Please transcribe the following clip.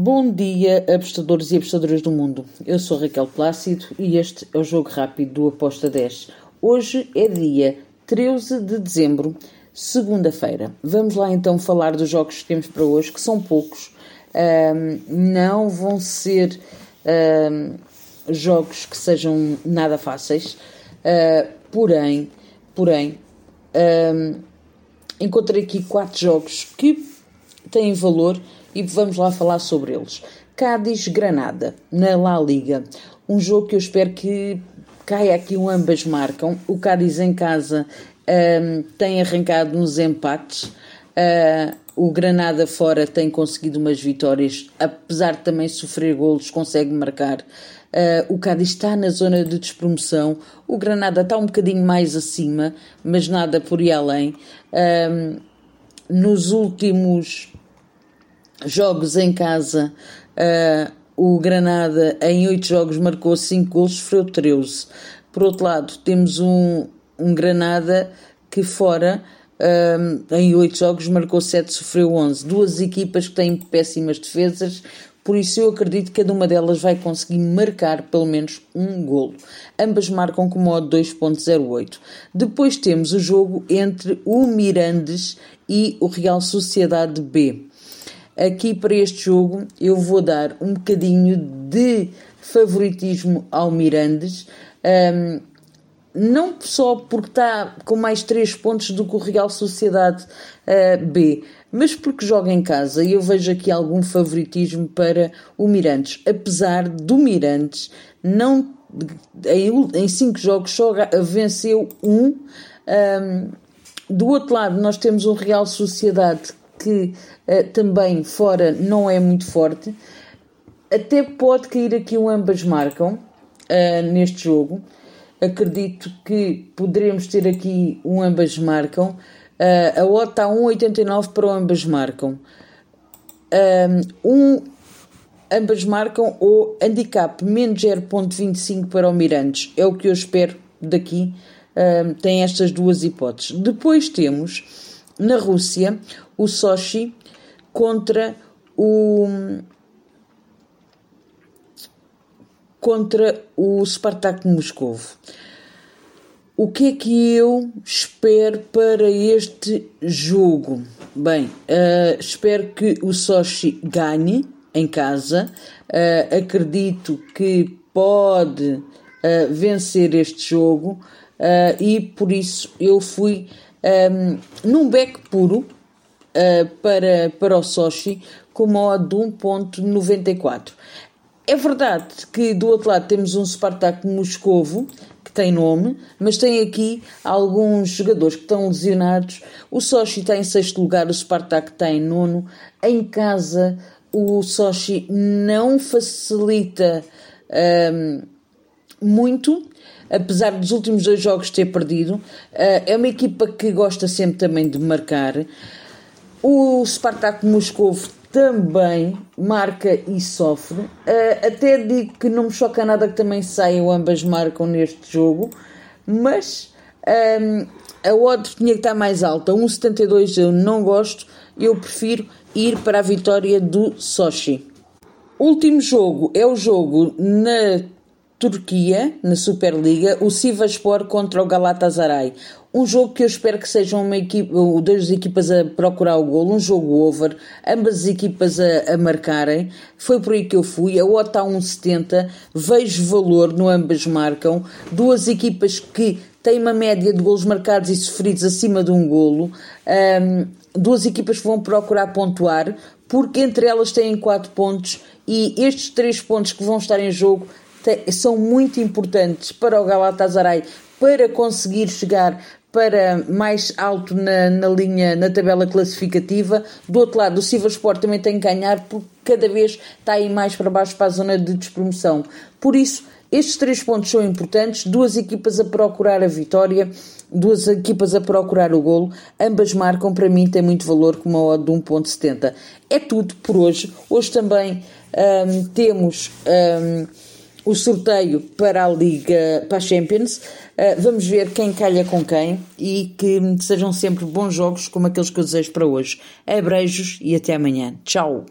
Bom dia, apostadores e apostadoras do mundo. Eu sou Raquel Plácido e este é o Jogo Rápido do Aposta 10. Hoje é dia 13 de dezembro, segunda-feira. Vamos lá então falar dos jogos que temos para hoje, que são poucos. Um, não vão ser um, jogos que sejam nada fáceis, uh, porém, porém, um, encontrei aqui quatro jogos que têm valor e vamos lá falar sobre eles. Cádiz-Granada, na La Liga. Um jogo que eu espero que caia aqui um ambas marcam. O Cádiz em casa um, tem arrancado uns empates. Uh, o Granada fora tem conseguido umas vitórias, apesar de também sofrer golos, consegue marcar. Uh, o Cádiz está na zona de despromoção. O Granada está um bocadinho mais acima, mas nada por ir além. Um, nos últimos jogos em casa, uh, o Granada em 8 jogos marcou 5 gols, sofreu 13. Por outro lado, temos um, um Granada que fora um, ah, em 8 jogos marcou 7, sofreu 11. Duas equipas que têm péssimas defesas, por isso eu acredito que cada uma delas vai conseguir marcar pelo menos um golo. Ambas marcam com modo 2.08. Depois temos o jogo entre o Mirandes e o Real Sociedade B. Aqui para este jogo eu vou dar um bocadinho de favoritismo ao Mirandes. Um, não só porque está com mais 3 pontos do que o Real Sociedade uh, B, mas porque joga em casa e eu vejo aqui algum favoritismo para o Mirandes. Apesar do Mirandes não em 5 jogos só venceu um. um. Do outro lado, nós temos o Real Sociedade que uh, também fora não é muito forte. Até pode cair aqui um ambas marcam uh, neste jogo. Acredito que poderemos ter aqui um ambas marcam. Uh, a OTA está 1,89 para o ambas marcam. Um, ambas marcam ou handicap menos 0,25 para o Mirantes. É o que eu espero daqui. tem estas duas hipóteses. Depois temos na Rússia o Sochi contra o contra o Spartak Moscovo. O que é que eu espero para este jogo? Bem, uh, espero que o Sochi ganhe em casa. Uh, acredito que pode uh, vencer este jogo e por isso eu fui um, num back puro uh, para, para o Sochi com modo de 1.94. É verdade que do outro lado temos um Spartak Moscovo, que tem nome, mas tem aqui alguns jogadores que estão lesionados. O Sochi está em sexto lugar, o Spartak está em nono. Em casa, o Sochi não facilita um, muito, apesar dos últimos dois jogos ter perdido. Uh, é uma equipa que gosta sempre também de marcar. O Spartak Moscou também marca e sofre. Uh, até digo que não me choca nada que também saiam, ambas marcam neste jogo, mas um, a odd tinha que estar mais alta. 1,72 eu não gosto, eu prefiro ir para a vitória do Sochi. Último jogo é o jogo na Turquia, na Superliga, o Sivaspor contra o Galatasaray. Um jogo que eu espero que seja uma equipa, duas equipas a procurar o golo, um jogo over, ambas as equipas a, a marcarem. Foi por aí que eu fui. A OTA 1,70, vejo valor no ambas marcam. Duas equipas que têm uma média de golos marcados e sofridos acima de um golo. Um, duas equipas que vão procurar pontuar, porque entre elas têm 4 pontos e estes 3 pontos que vão estar em jogo são muito importantes para o Galatasaray para conseguir chegar para mais alto na, na, linha, na tabela classificativa. Do outro lado, o Sivasport também tem que ganhar porque cada vez está aí mais para baixo para a zona de despromoção. Por isso, estes três pontos são importantes, duas equipas a procurar a vitória, duas equipas a procurar o golo, ambas marcam, para mim tem muito valor com uma odd de 1.70. É tudo por hoje. Hoje também um, temos... Um, o sorteio para a Liga, para a Champions. Uh, vamos ver quem calha com quem e que sejam sempre bons jogos como aqueles que eu desejo para hoje. Abreijos e até amanhã. Tchau!